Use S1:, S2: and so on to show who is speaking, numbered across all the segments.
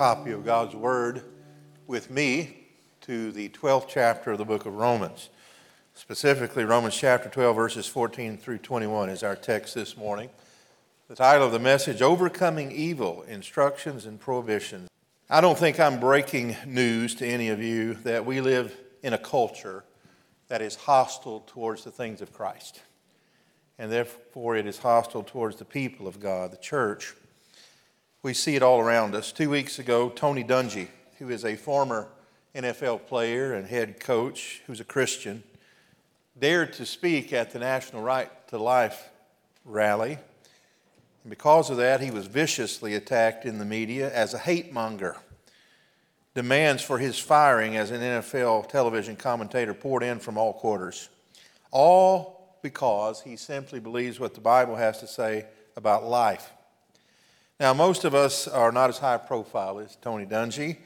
S1: copy of God's Word with me to the 12th chapter of the book of Romans. Specifically, Romans chapter 12, verses 14 through 21 is our text this morning. The title of the message, Overcoming Evil Instructions and Prohibitions. I don't think I'm breaking news to any of you that we live in a culture that is hostile towards the things of Christ. And therefore, it is hostile towards the people of God, the church. We see it all around us. Two weeks ago, Tony Dungy, who is a former NFL player and head coach, who's a Christian, dared to speak at the National Right to Life rally. And because of that, he was viciously attacked in the media as a hate monger. Demands for his firing as an NFL television commentator poured in from all quarters. All because he simply believes what the Bible has to say about life. Now, most of us are not as high profile as Tony Dungy,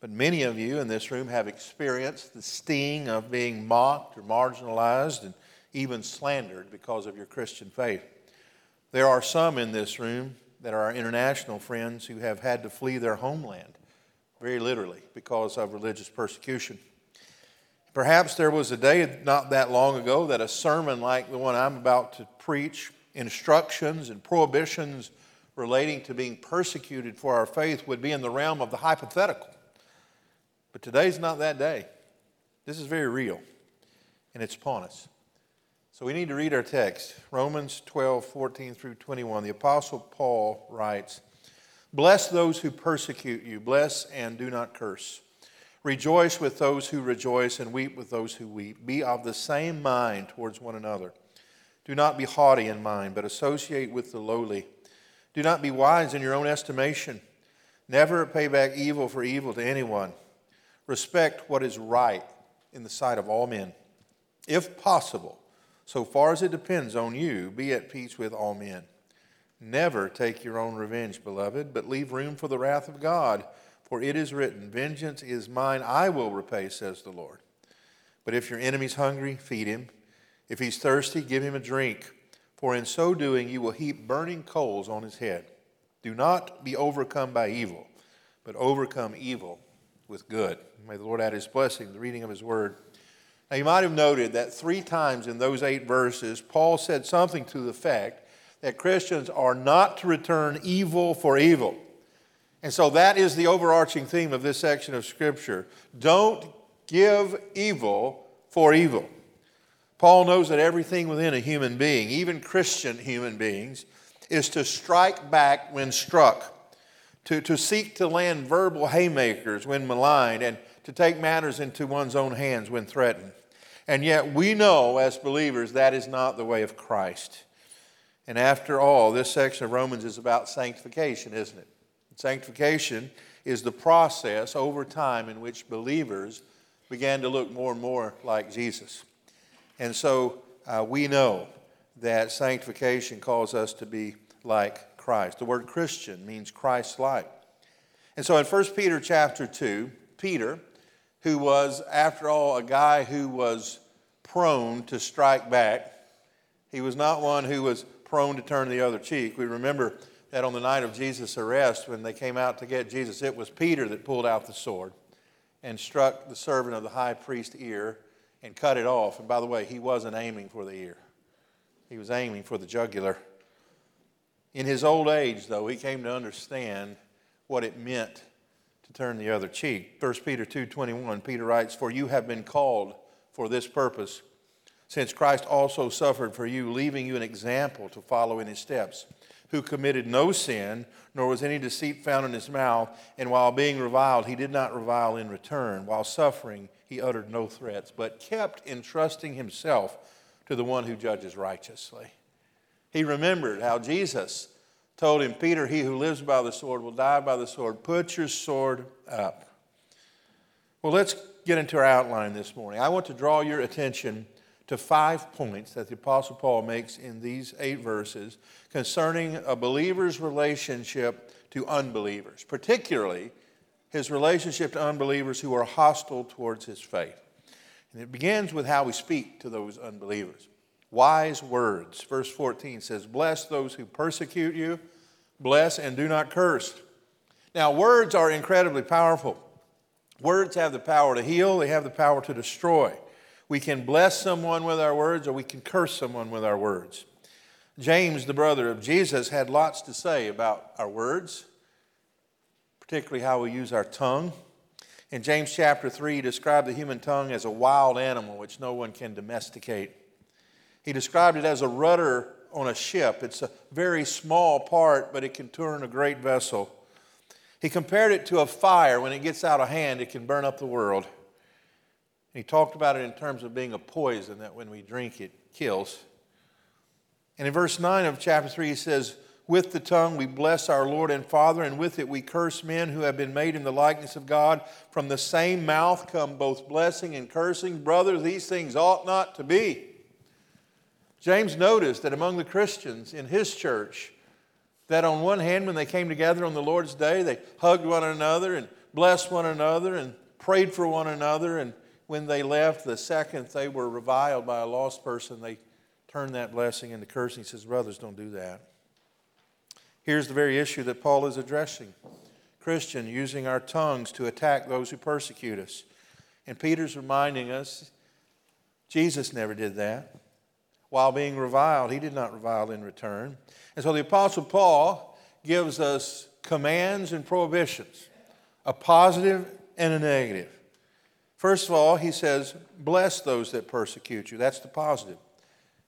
S1: but many of you in this room have experienced the sting of being mocked or marginalized and even slandered because of your Christian faith. There are some in this room that are our international friends who have had to flee their homeland, very literally, because of religious persecution. Perhaps there was a day not that long ago that a sermon like the one I'm about to preach, instructions and prohibitions relating to being persecuted for our faith would be in the realm of the hypothetical. But today's not that day. This is very real, and it's upon us. So we need to read our text Romans 12, 14 through 21. The Apostle Paul writes Bless those who persecute you, bless and do not curse. Rejoice with those who rejoice, and weep with those who weep. Be of the same mind towards one another. Do not be haughty in mind, but associate with the lowly. Do not be wise in your own estimation. Never pay back evil for evil to anyone. Respect what is right in the sight of all men. If possible, so far as it depends on you, be at peace with all men. Never take your own revenge, beloved, but leave room for the wrath of God. For it is written, Vengeance is mine, I will repay, says the Lord. But if your enemy's hungry, feed him. If he's thirsty, give him a drink for in so doing you will heap burning coals on his head. Do not be overcome by evil, but overcome evil with good. May the Lord add his blessing, the reading of his word. Now, you might have noted that three times in those eight verses, Paul said something to the effect that Christians are not to return evil for evil. And so that is the overarching theme of this section of Scripture. Don't give evil for evil. Paul knows that everything within a human being, even Christian human beings, is to strike back when struck, to, to seek to land verbal haymakers when maligned, and to take matters into one's own hands when threatened. And yet we know as believers that is not the way of Christ. And after all, this section of Romans is about sanctification, isn't it? Sanctification is the process over time in which believers began to look more and more like Jesus. And so uh, we know that sanctification calls us to be like Christ. The word Christian means Christ like. And so in 1 Peter chapter 2, Peter, who was, after all, a guy who was prone to strike back, he was not one who was prone to turn the other cheek. We remember that on the night of Jesus' arrest, when they came out to get Jesus, it was Peter that pulled out the sword and struck the servant of the high priest ear and cut it off. And by the way, he wasn't aiming for the ear, he was aiming for the jugular. In his old age, though, he came to understand what it meant to turn the other cheek. 1 Peter 2:21, Peter writes, "For you have been called for this purpose, since Christ also suffered for you, leaving you an example to follow in his steps." who committed no sin, nor was any deceit found in his mouth, and while being reviled, he did not revile in return. While suffering, he uttered no threats, but kept entrusting himself to the one who judges righteously. He remembered how Jesus told him, Peter, he who lives by the sword will die by the sword. Put your sword up. Well, let's get into our outline this morning. I want to draw your attention to five points that the Apostle Paul makes in these eight verses concerning a believer's relationship to unbelievers, particularly his relationship to unbelievers who are hostile towards his faith. And it begins with how we speak to those unbelievers. Wise words. Verse 14 says, Bless those who persecute you, bless and do not curse. Now, words are incredibly powerful. Words have the power to heal, they have the power to destroy. We can bless someone with our words, or we can curse someone with our words. James, the brother of Jesus, had lots to say about our words, particularly how we use our tongue. In James chapter 3, he described the human tongue as a wild animal which no one can domesticate. He described it as a rudder on a ship. It's a very small part, but it can turn a great vessel. He compared it to a fire. When it gets out of hand, it can burn up the world. He talked about it in terms of being a poison that when we drink it kills. And in verse 9 of chapter 3, he says, With the tongue we bless our Lord and Father, and with it we curse men who have been made in the likeness of God. From the same mouth come both blessing and cursing. Brothers, these things ought not to be. James noticed that among the Christians in his church, that on one hand, when they came together on the Lord's day, they hugged one another and blessed one another and prayed for one another. And when they left, the second they were reviled by a lost person, they turned that blessing into cursing. He says, Brothers, don't do that. Here's the very issue that Paul is addressing Christian, using our tongues to attack those who persecute us. And Peter's reminding us Jesus never did that. While being reviled, he did not revile in return. And so the Apostle Paul gives us commands and prohibitions, a positive and a negative. First of all, he says, Bless those that persecute you. That's the positive.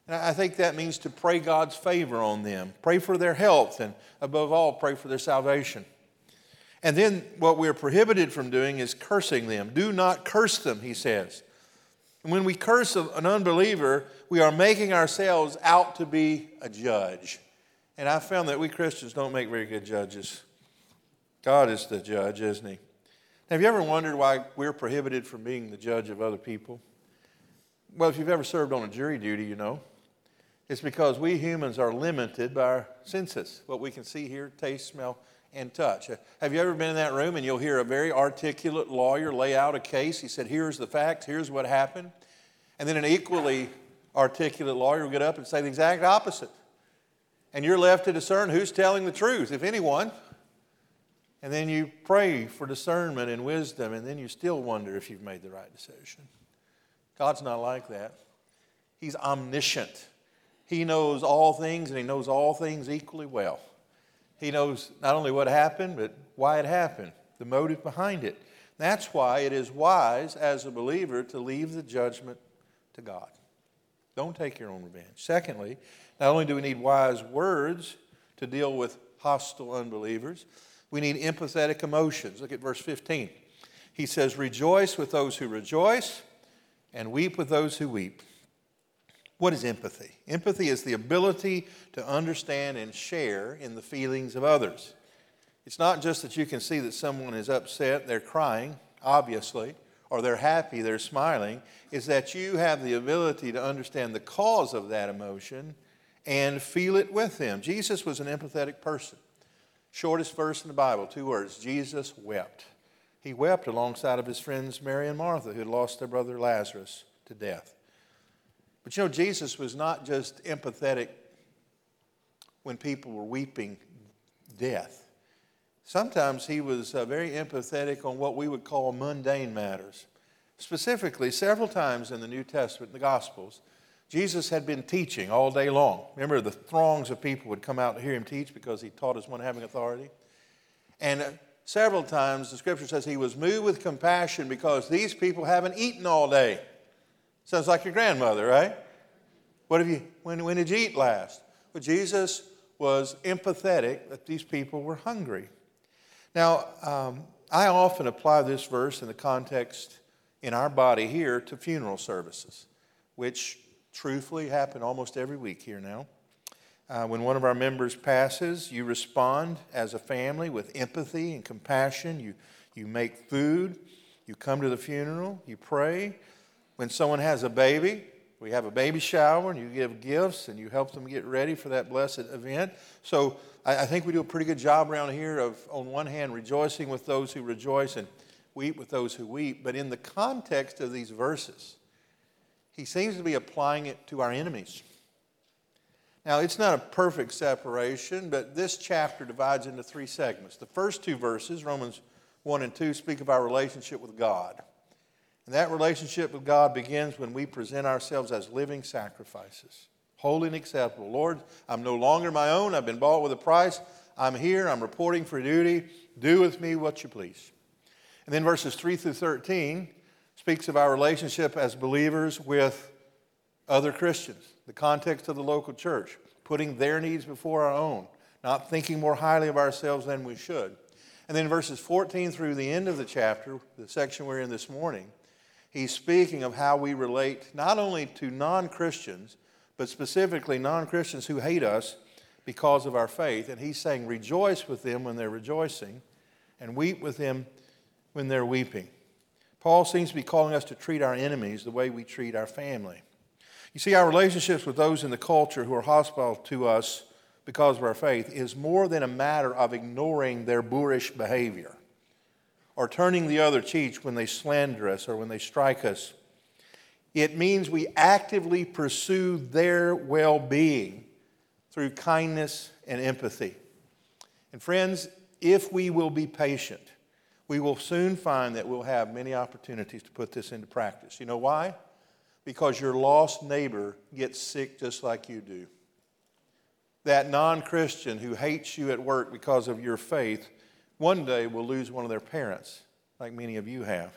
S1: And I think that means to pray God's favor on them, pray for their health, and above all, pray for their salvation. And then what we're prohibited from doing is cursing them. Do not curse them, he says. And when we curse an unbeliever, we are making ourselves out to be a judge. And I found that we Christians don't make very good judges. God is the judge, isn't He? Have you ever wondered why we're prohibited from being the judge of other people? Well, if you've ever served on a jury duty, you know. It's because we humans are limited by our senses, what we can see, hear, taste, smell, and touch. Have you ever been in that room and you'll hear a very articulate lawyer lay out a case? He said, Here's the facts, here's what happened. And then an equally articulate lawyer will get up and say the exact opposite. And you're left to discern who's telling the truth, if anyone. And then you pray for discernment and wisdom, and then you still wonder if you've made the right decision. God's not like that. He's omniscient. He knows all things, and He knows all things equally well. He knows not only what happened, but why it happened, the motive behind it. That's why it is wise as a believer to leave the judgment to God. Don't take your own revenge. Secondly, not only do we need wise words to deal with hostile unbelievers, we need empathetic emotions. Look at verse 15. He says, Rejoice with those who rejoice and weep with those who weep. What is empathy? Empathy is the ability to understand and share in the feelings of others. It's not just that you can see that someone is upset, they're crying, obviously, or they're happy, they're smiling, is that you have the ability to understand the cause of that emotion and feel it with them. Jesus was an empathetic person. Shortest verse in the Bible, two words Jesus wept. He wept alongside of his friends Mary and Martha, who had lost their brother Lazarus to death. But you know, Jesus was not just empathetic when people were weeping death. Sometimes he was uh, very empathetic on what we would call mundane matters. Specifically, several times in the New Testament, the Gospels, Jesus had been teaching all day long. Remember, the throngs of people would come out to hear him teach because he taught as one having authority. And uh, several times the scripture says he was moved with compassion because these people haven't eaten all day. Sounds like your grandmother, right? What have you, when, when did you eat last? Well, Jesus was empathetic that these people were hungry. Now, um, I often apply this verse in the context in our body here to funeral services, which truthfully happen almost every week here now. Uh, when one of our members passes, you respond as a family with empathy and compassion. You, you make food. You come to the funeral, you pray. When someone has a baby, we have a baby shower and you give gifts and you help them get ready for that blessed event. So I, I think we do a pretty good job around here of, on one hand, rejoicing with those who rejoice and weep with those who weep. But in the context of these verses, he seems to be applying it to our enemies. Now, it's not a perfect separation, but this chapter divides into three segments. The first two verses, Romans 1 and 2, speak of our relationship with God. And that relationship with God begins when we present ourselves as living sacrifices, holy and acceptable. Lord, I'm no longer my own. I've been bought with a price. I'm here. I'm reporting for duty. Do with me what you please. And then verses 3 through 13 speaks of our relationship as believers with other Christians the context of the local church, putting their needs before our own, not thinking more highly of ourselves than we should. And then verses 14 through the end of the chapter, the section we're in this morning, he's speaking of how we relate not only to non Christians, but specifically non Christians who hate us because of our faith. And he's saying, rejoice with them when they're rejoicing, and weep with them when they're weeping. Paul seems to be calling us to treat our enemies the way we treat our family. You see, our relationships with those in the culture who are hostile to us because of our faith is more than a matter of ignoring their boorish behavior or turning the other cheek when they slander us or when they strike us. It means we actively pursue their well being through kindness and empathy. And friends, if we will be patient, we will soon find that we'll have many opportunities to put this into practice. You know why? because your lost neighbor gets sick just like you do. That non Christian who hates you at work because of your faith one day will lose one of their parents, like many of you have.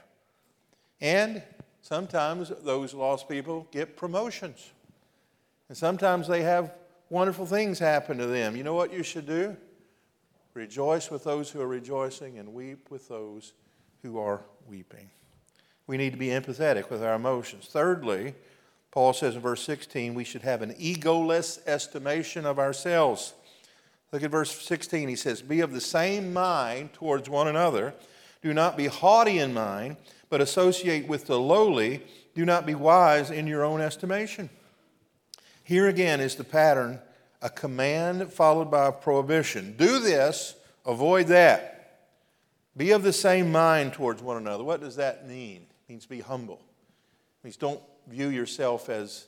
S1: And sometimes those lost people get promotions. And sometimes they have wonderful things happen to them. You know what you should do? Rejoice with those who are rejoicing and weep with those who are weeping. We need to be empathetic with our emotions. Thirdly, Paul says in verse 16, we should have an egoless estimation of ourselves. Look at verse 16. He says, Be of the same mind towards one another. Do not be haughty in mind, but associate with the lowly. Do not be wise in your own estimation. Here again is the pattern a command followed by a prohibition. Do this, avoid that. Be of the same mind towards one another. What does that mean? It means be humble. It means don't view yourself as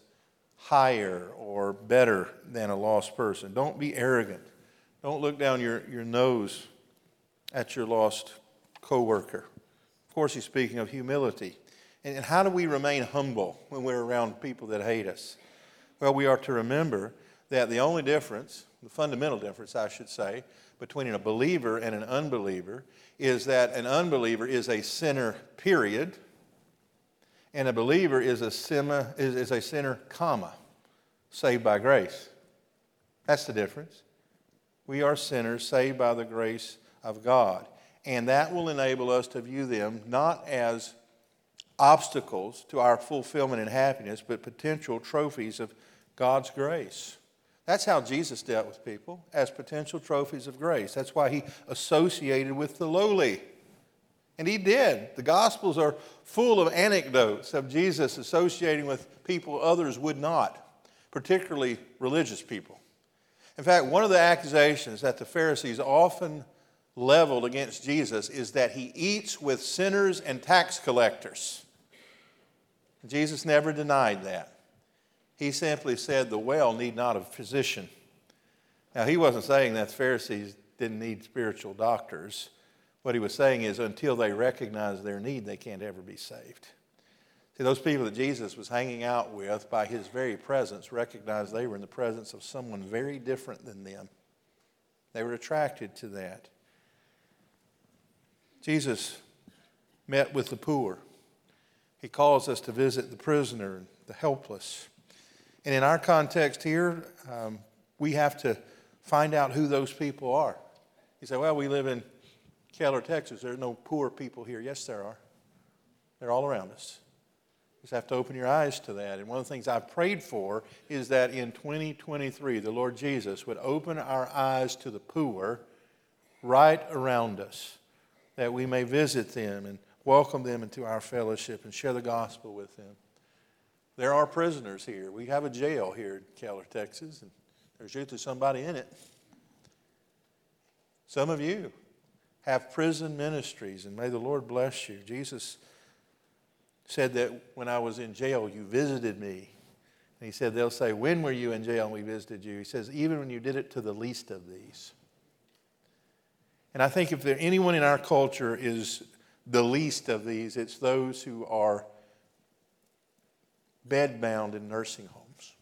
S1: higher or better than a lost person. Don't be arrogant. Don't look down your, your nose at your lost coworker. Of course, he's speaking of humility. And, and how do we remain humble when we're around people that hate us? Well, we are to remember that the only difference, the fundamental difference, I should say, between a believer and an unbeliever is that an unbeliever is a sinner, period, and a believer is a, sima, is, is a sinner, comma, saved by grace. That's the difference. We are sinners saved by the grace of God. And that will enable us to view them not as obstacles to our fulfillment and happiness, but potential trophies of God's grace. That's how Jesus dealt with people, as potential trophies of grace. That's why he associated with the lowly. And he did. The Gospels are full of anecdotes of Jesus associating with people others would not, particularly religious people. In fact, one of the accusations that the Pharisees often leveled against Jesus is that he eats with sinners and tax collectors. Jesus never denied that. He simply said the well need not a physician. Now, he wasn't saying that the Pharisees didn't need spiritual doctors. What he was saying is, until they recognize their need, they can't ever be saved. See, those people that Jesus was hanging out with, by his very presence, recognized they were in the presence of someone very different than them. They were attracted to that. Jesus met with the poor. He calls us to visit the prisoner, the helpless. And in our context here, um, we have to find out who those people are. You say, well, we live in Keller, Texas, there are no poor people here. Yes, there are. They're all around us. Just have to open your eyes to that. And one of the things I've prayed for is that in 2023, the Lord Jesus would open our eyes to the poor right around us, that we may visit them and welcome them into our fellowship and share the gospel with them. There are prisoners here. We have a jail here in Keller, Texas, and there's usually somebody in it. Some of you have prison ministries, and may the Lord bless you. Jesus said that when I was in jail, you visited me. And he said, They'll say, When were you in jail and we visited you? He says, Even when you did it to the least of these. And I think if there anyone in our culture is the least of these, it's those who are bedbound in nursing homes.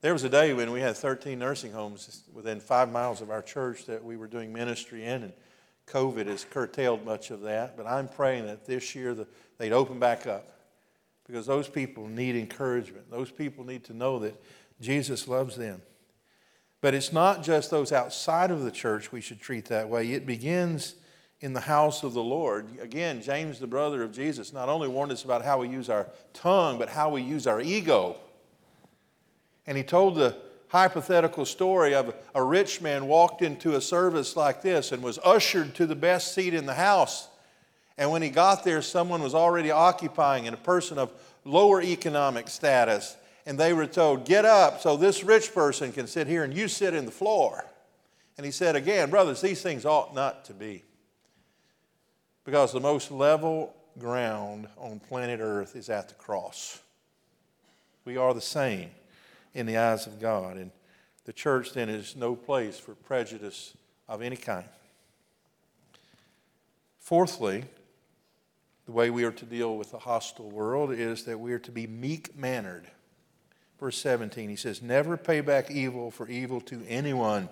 S1: There was a day when we had 13 nursing homes within five miles of our church that we were doing ministry in, and COVID has curtailed much of that. But I'm praying that this year the, they'd open back up because those people need encouragement. Those people need to know that Jesus loves them. But it's not just those outside of the church we should treat that way. It begins in the house of the Lord. Again, James, the brother of Jesus, not only warned us about how we use our tongue, but how we use our ego. And he told the hypothetical story of a rich man walked into a service like this and was ushered to the best seat in the house. And when he got there, someone was already occupying, and a person of lower economic status. And they were told, Get up so this rich person can sit here and you sit in the floor. And he said again, Brothers, these things ought not to be. Because the most level ground on planet Earth is at the cross. We are the same in the eyes of God. And the church then is no place for prejudice of any kind. Fourthly, the way we are to deal with the hostile world is that we are to be meek mannered. Verse 17, he says, Never pay back evil for evil to anyone.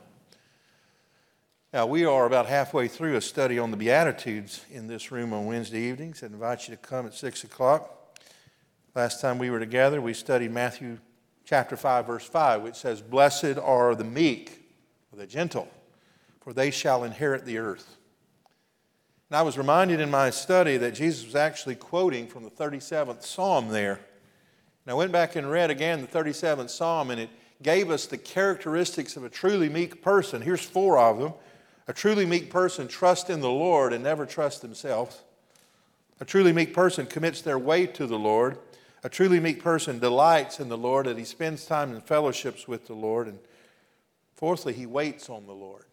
S1: Now, we are about halfway through a study on the Beatitudes in this room on Wednesday evenings. I invite you to come at 6 o'clock. Last time we were together, we studied Matthew chapter 5, verse 5, which says, Blessed are the meek, or the gentle, for they shall inherit the earth. And I was reminded in my study that Jesus was actually quoting from the 37th Psalm there. And I went back and read again the 37th Psalm, and it gave us the characteristics of a truly meek person. Here's four of them. A truly meek person trusts in the Lord and never trusts themselves. A truly meek person commits their way to the Lord. A truly meek person delights in the Lord, that he spends time in fellowships with the Lord. And fourthly, he waits on the Lord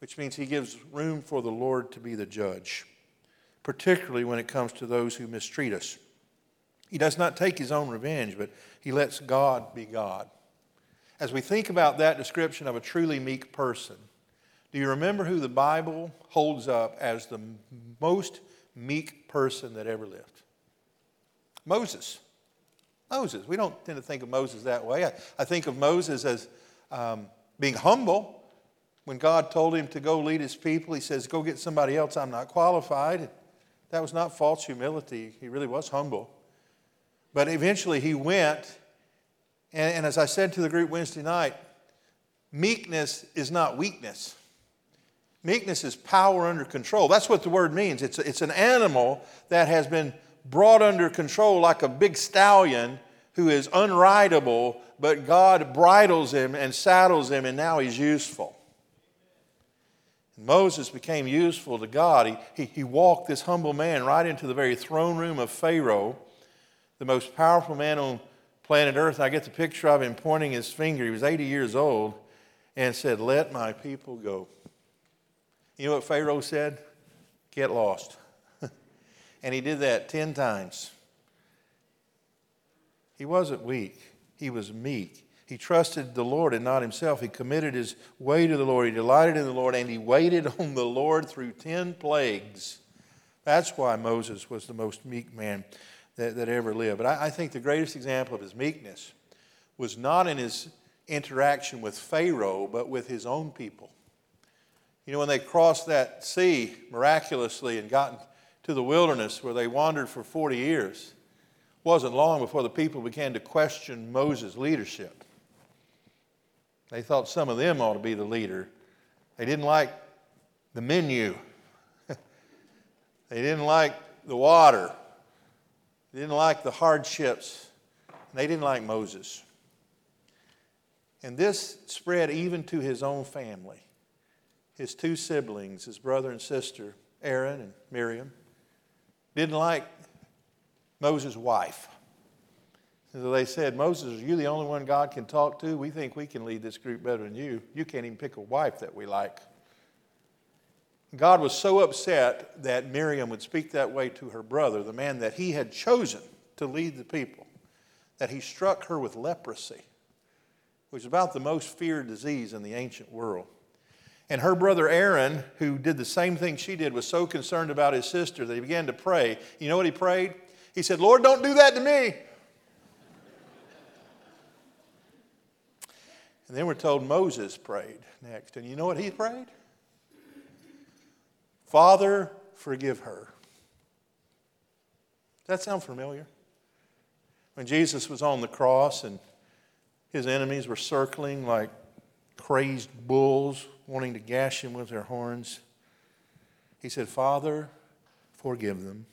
S1: which means he gives room for the Lord to be the judge, particularly when it comes to those who mistreat us. He does not take his own revenge, but he lets God be God. As we think about that description of a truly meek person, do you remember who the Bible holds up as the most meek person that ever lived? Moses. Moses. We don't tend to think of Moses that way. I, I think of Moses as um, being humble, when God told him to go lead his people, he says, Go get somebody else, I'm not qualified. That was not false humility. He really was humble. But eventually he went, and, and as I said to the group Wednesday night, meekness is not weakness. Meekness is power under control. That's what the word means. It's, it's an animal that has been brought under control like a big stallion who is unrideable, but God bridles him and saddles him, and now he's useful. Moses became useful to God. He, he, he, walked this humble man right into the very throne room of Pharaoh, the most powerful man on planet Earth. And I get the picture of him pointing his finger. He was 80 years old and said, Let my people go. You know what Pharaoh said? Get lost. and he did that 10 times. He wasn't weak, he was meek. He trusted the Lord and not himself. He committed his way to the Lord. He delighted in the Lord, and he waited on the Lord through 10 plagues. That's why Moses was the most meek man that, that ever lived. But I, I think the greatest example of his meekness was not in his interaction with Pharaoh, but with his own people. You know, when they crossed that sea miraculously and got to the wilderness where they wandered for 40 years, it wasn't long before the people began to question Moses' leadership. They thought some of them ought to be the leader. They didn't like the menu. they didn't like the water. They didn't like the hardships. They didn't like Moses. And this spread even to his own family. His two siblings, his brother and sister, Aaron and Miriam, didn't like Moses' wife. So they said, Moses, are you the only one God can talk to? We think we can lead this group better than you. You can't even pick a wife that we like. God was so upset that Miriam would speak that way to her brother, the man that he had chosen to lead the people, that he struck her with leprosy, which is about the most feared disease in the ancient world. And her brother Aaron, who did the same thing she did, was so concerned about his sister that he began to pray. You know what he prayed? He said, Lord, don't do that to me. And then we're told Moses prayed next. And you know what he prayed? Father, forgive her. Does that sound familiar? When Jesus was on the cross and his enemies were circling like crazed bulls wanting to gash him with their horns. He said, Father, forgive them.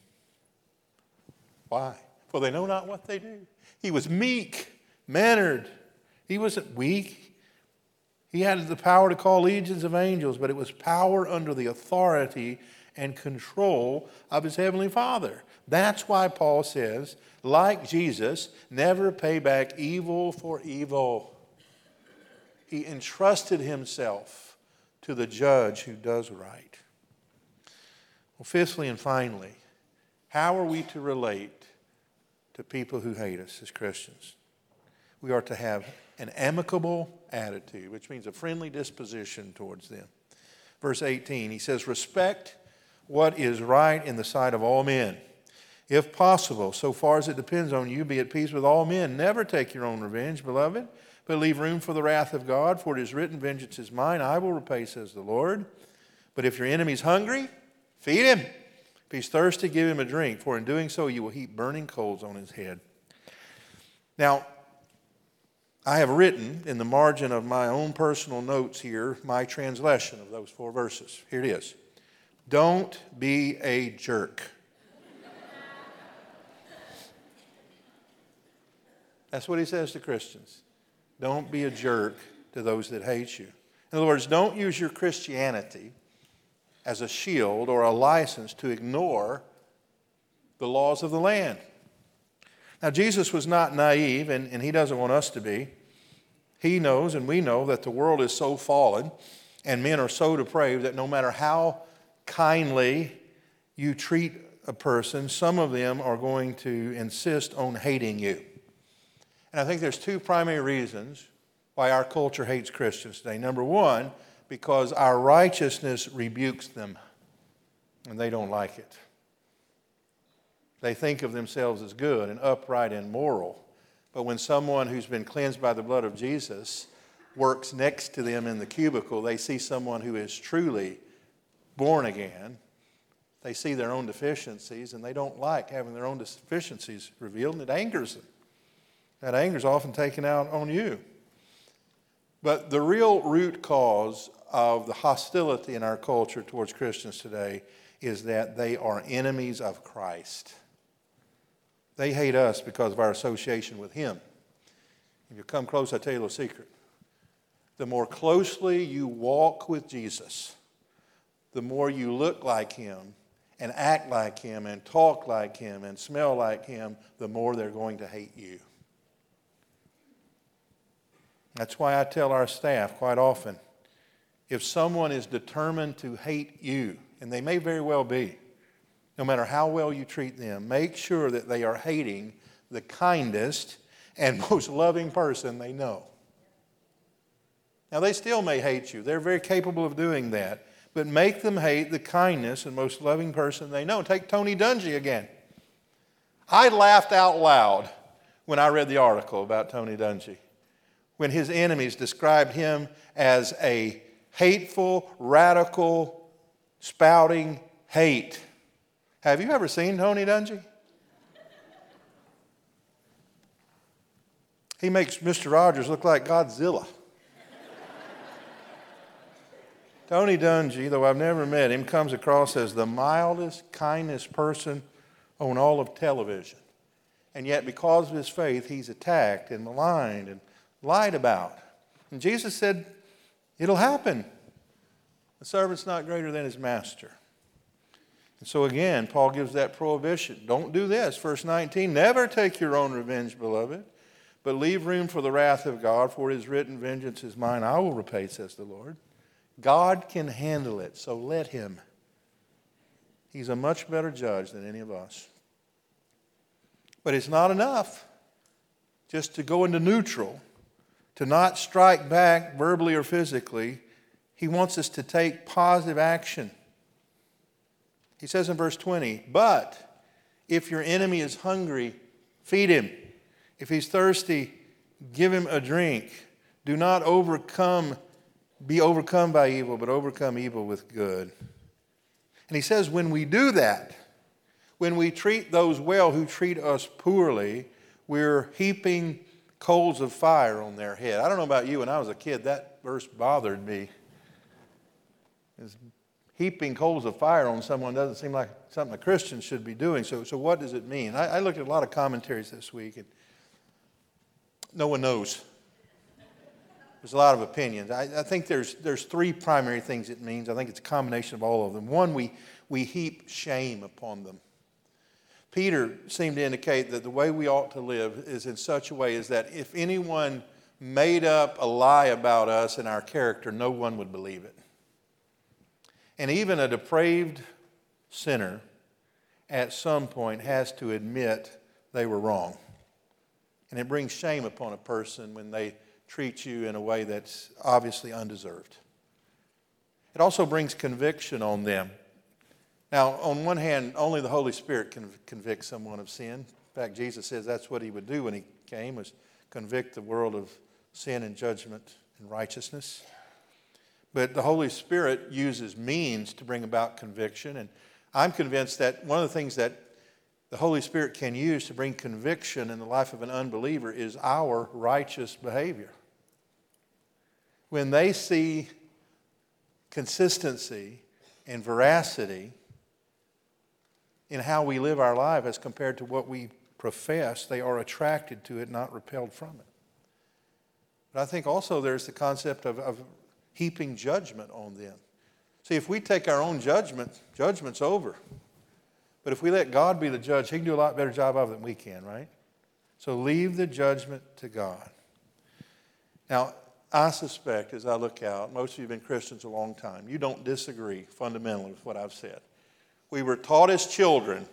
S1: Why? For they know not what they do. He was meek, mannered. He wasn't weak. He had the power to call legions of angels, but it was power under the authority and control of his heavenly Father. That's why Paul says, like Jesus, never pay back evil for evil. He entrusted himself to the judge who does right. Well, fifthly and finally, how are we to relate to people who hate us as Christians? We are to have an amicable attitude, which means a friendly disposition towards them. Verse 18, he says, Respect what is right in the sight of all men. If possible, so far as it depends on you, be at peace with all men. Never take your own revenge, beloved but leave room for the wrath of God, for it is written, Vengeance is mine, I will repay, says the Lord. But if your enemy's hungry, feed him. If he's thirsty, give him a drink, for in doing so you will heap burning coals on his head. Now, I have written in the margin of my own personal notes here my translation of those four verses. Here it is Don't be a jerk. That's what he says to Christians. Don't be a jerk to those that hate you. In other words, don't use your Christianity as a shield or a license to ignore the laws of the land. Now, Jesus was not naive, and, and he doesn't want us to be. He knows, and we know, that the world is so fallen and men are so depraved that no matter how kindly you treat a person, some of them are going to insist on hating you. And I think there's two primary reasons why our culture hates Christians today. Number one, because our righteousness rebukes them and they don't like it. They think of themselves as good and upright and moral. But when someone who's been cleansed by the blood of Jesus works next to them in the cubicle, they see someone who is truly born again. They see their own deficiencies and they don't like having their own deficiencies revealed and it angers them. That anger is often taken out on you. But the real root cause of the hostility in our culture towards Christians today is that they are enemies of Christ. They hate us because of our association with Him. If you come close, I tell you a little secret. The more closely you walk with Jesus, the more you look like Him and act like Him and talk like Him and smell like Him, the more they're going to hate you. That's why I tell our staff quite often if someone is determined to hate you, and they may very well be, no matter how well you treat them, make sure that they are hating the kindest and most loving person they know. Now, they still may hate you, they're very capable of doing that, but make them hate the kindness and most loving person they know. Take Tony Dungy again. I laughed out loud when I read the article about Tony Dungy when his enemies described him as a hateful, radical, spouting hate. Have you ever seen Tony Dungy? He makes Mr. Rogers look like Godzilla. Tony Dungy, though I've never met him, comes across as the mildest, kindest person on all of television. And yet, because of his faith, he's attacked and maligned and lied about. And Jesus said, It'll happen. The servant's not greater than his master. And so again, Paul gives that prohibition. Don't do this. Verse 19 Never take your own revenge, beloved, but leave room for the wrath of God, for it is written, Vengeance is mine, I will repay, says the Lord. God can handle it, so let him. He's a much better judge than any of us. But it's not enough just to go into neutral, to not strike back verbally or physically. He wants us to take positive action. He says in verse 20, But if your enemy is hungry, feed him. If he's thirsty, give him a drink. Do not overcome, be overcome by evil, but overcome evil with good. And he says, when we do that, when we treat those well who treat us poorly, we're heaping coals of fire on their head. I don't know about you, when I was a kid, that verse bothered me. Is heaping coals of fire on someone doesn't seem like something a Christian should be doing. So, so what does it mean? I, I looked at a lot of commentaries this week, and no one knows. There's a lot of opinions. I, I, think there's, there's three primary things it means. I think it's a combination of all of them. One, we, we heap shame upon them. Peter seemed to indicate that the way we ought to live is in such a way is that if anyone made up a lie about us and our character, no one would believe it. And even a depraved sinner at some point has to admit they were wrong. And it brings shame upon a person when they treat you in a way that's obviously undeserved. It also brings conviction on them. Now, on one hand, only the Holy Spirit can convict someone of sin. In fact, Jesus says that's what he would do when he came was convict the world of sin and judgment and righteousness. But the Holy Spirit uses means to bring about conviction. And I'm convinced that one of the things that the Holy Spirit can use to bring conviction in the life of an unbeliever is our righteous behavior. When they see consistency and veracity in how we live our life as compared to what we profess, they are attracted to it, not repelled from it. But I think also there's the concept of, of heaping judgment on them. See, if we take our own judgment, judgment's over. But if we let God be the judge, He can do a lot better job of it than we can, right? So leave the judgment to God. Now, I suspect as I look out, most of you have been Christians a long time, you don't disagree fundamentally with what I've said. We were taught as children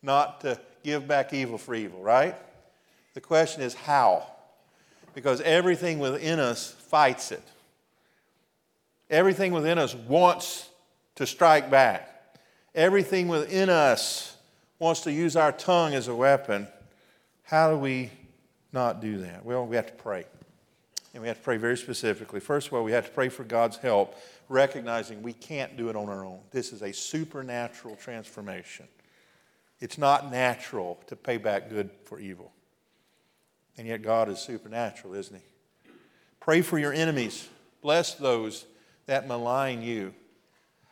S1: not to give back evil for evil, right? The question is how? Because everything within us fights it. Everything within us wants to strike back. Everything within us wants to use our tongue as a weapon. How do we not do that? Well, we have to pray. And we have to pray very specifically. First of all, we have to pray for God's help, recognizing we can't do it on our own. This is a supernatural transformation. It's not natural to pay back good for evil. And yet, God is supernatural, isn't He? Pray for your enemies. Bless those that malign you.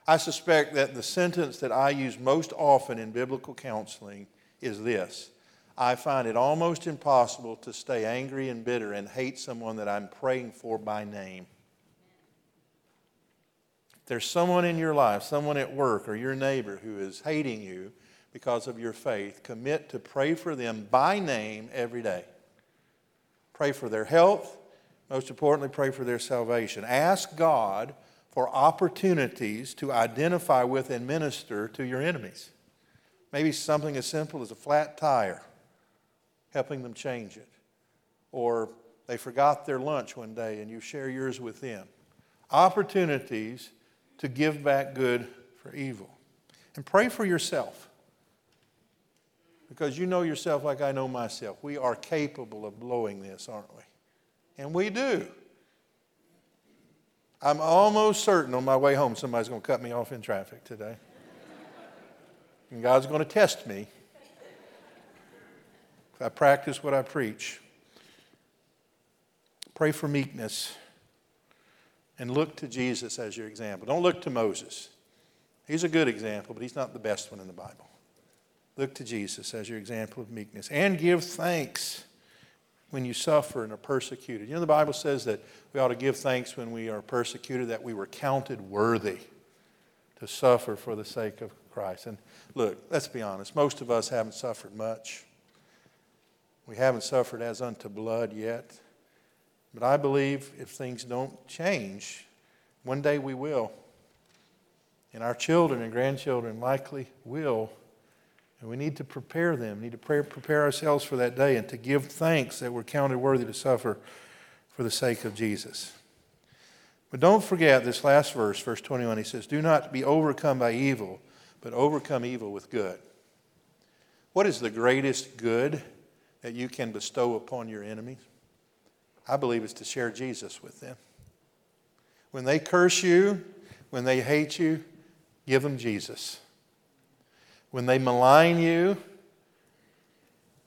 S1: I suspect that the sentence that I use most often in biblical counseling is this I find it almost impossible to stay angry and bitter and hate someone that I'm praying for by name. If there's someone in your life, someone at work or your neighbor who is hating you because of your faith, commit to pray for them by name every day. Pray for their health, most importantly, pray for their salvation. Ask God for opportunities to identify with and minister to your enemies. Maybe something as simple as a flat tire, helping them change it. Or they forgot their lunch one day and you share yours with them. Opportunities to give back good for evil. And pray for yourself. Because you know yourself like I know myself. We are capable of blowing this, aren't we? And we do. I'm almost certain on my way home somebody's going to cut me off in traffic today. And God's going to test me if I practice what I preach. Pray for meekness and look to Jesus as your example. Don't look to Moses. He's a good example, but he's not the best one in the Bible. Look to Jesus as your example of meekness and give thanks when you suffer and are persecuted. You know, the Bible says that we ought to give thanks when we are persecuted, that we were counted worthy to suffer for the sake of Christ. And look, let's be honest, most of us haven't suffered much. We haven't suffered as unto blood yet. But I believe if things don't change, one day we will. And our children and grandchildren likely will. And we need to prepare them, need to pray, prepare ourselves for that day and to give thanks that we're counted worthy to suffer for the sake of Jesus. But don't forget this last verse, verse 21. He says, Do not be overcome by evil, but overcome evil with good. What is the greatest good that you can bestow upon your enemies? I believe it's to share Jesus with them. When they curse you, when they hate you, give them Jesus. When they malign you,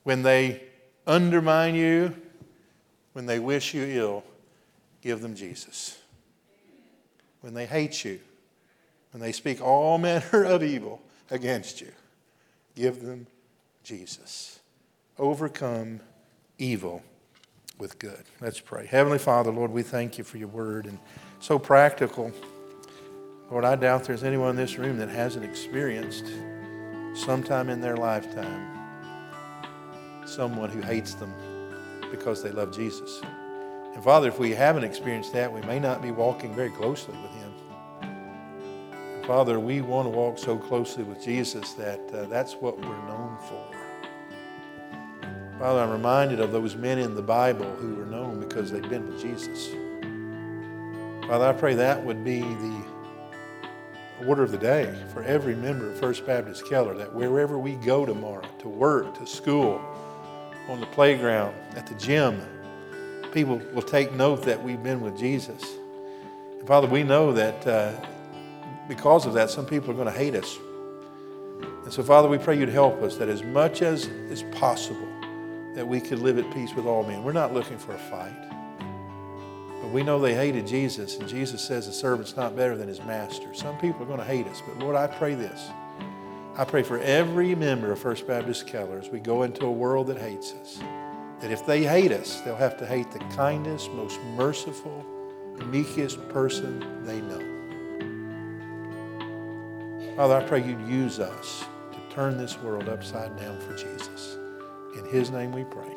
S1: when they undermine you, when they wish you ill, give them Jesus. When they hate you, when they speak all manner of evil against you, give them Jesus. Overcome evil with good. Let's pray. Heavenly Father, Lord, we thank you for your word and so practical. Lord, I doubt there's anyone in this room that hasn't experienced sometime in their lifetime someone who hates them because they love Jesus. And Father, if we haven't experienced that, we may not be walking very closely with Him. Father, we want to walk so closely with Jesus that uh, that's what we're known for. Father, I'm reminded of those men in the Bible who were known because they'd been with Jesus. Father, I pray that would be the order of the day for every member of First Baptist Keller that wherever we go tomorrow, to work, to school, on the playground, at the gym, people will take note that we've been with Jesus. And Father, we know that uh, because of that, some people are going to hate us. And so, Father, we pray you'd help us that as much as is possible, that we could live at peace with all men. We're not looking for a fight. But we know they hated Jesus, and Jesus says the servant's not better than his master. Some people are going to hate us, but Lord, I pray this. I pray for every member of First Baptist Keller as we go into a world that hates us, that if they hate us, they'll have to hate the kindest, most merciful, meekest person they know. Father, I pray you'd use us to turn this world upside down for Jesus. In his name we pray.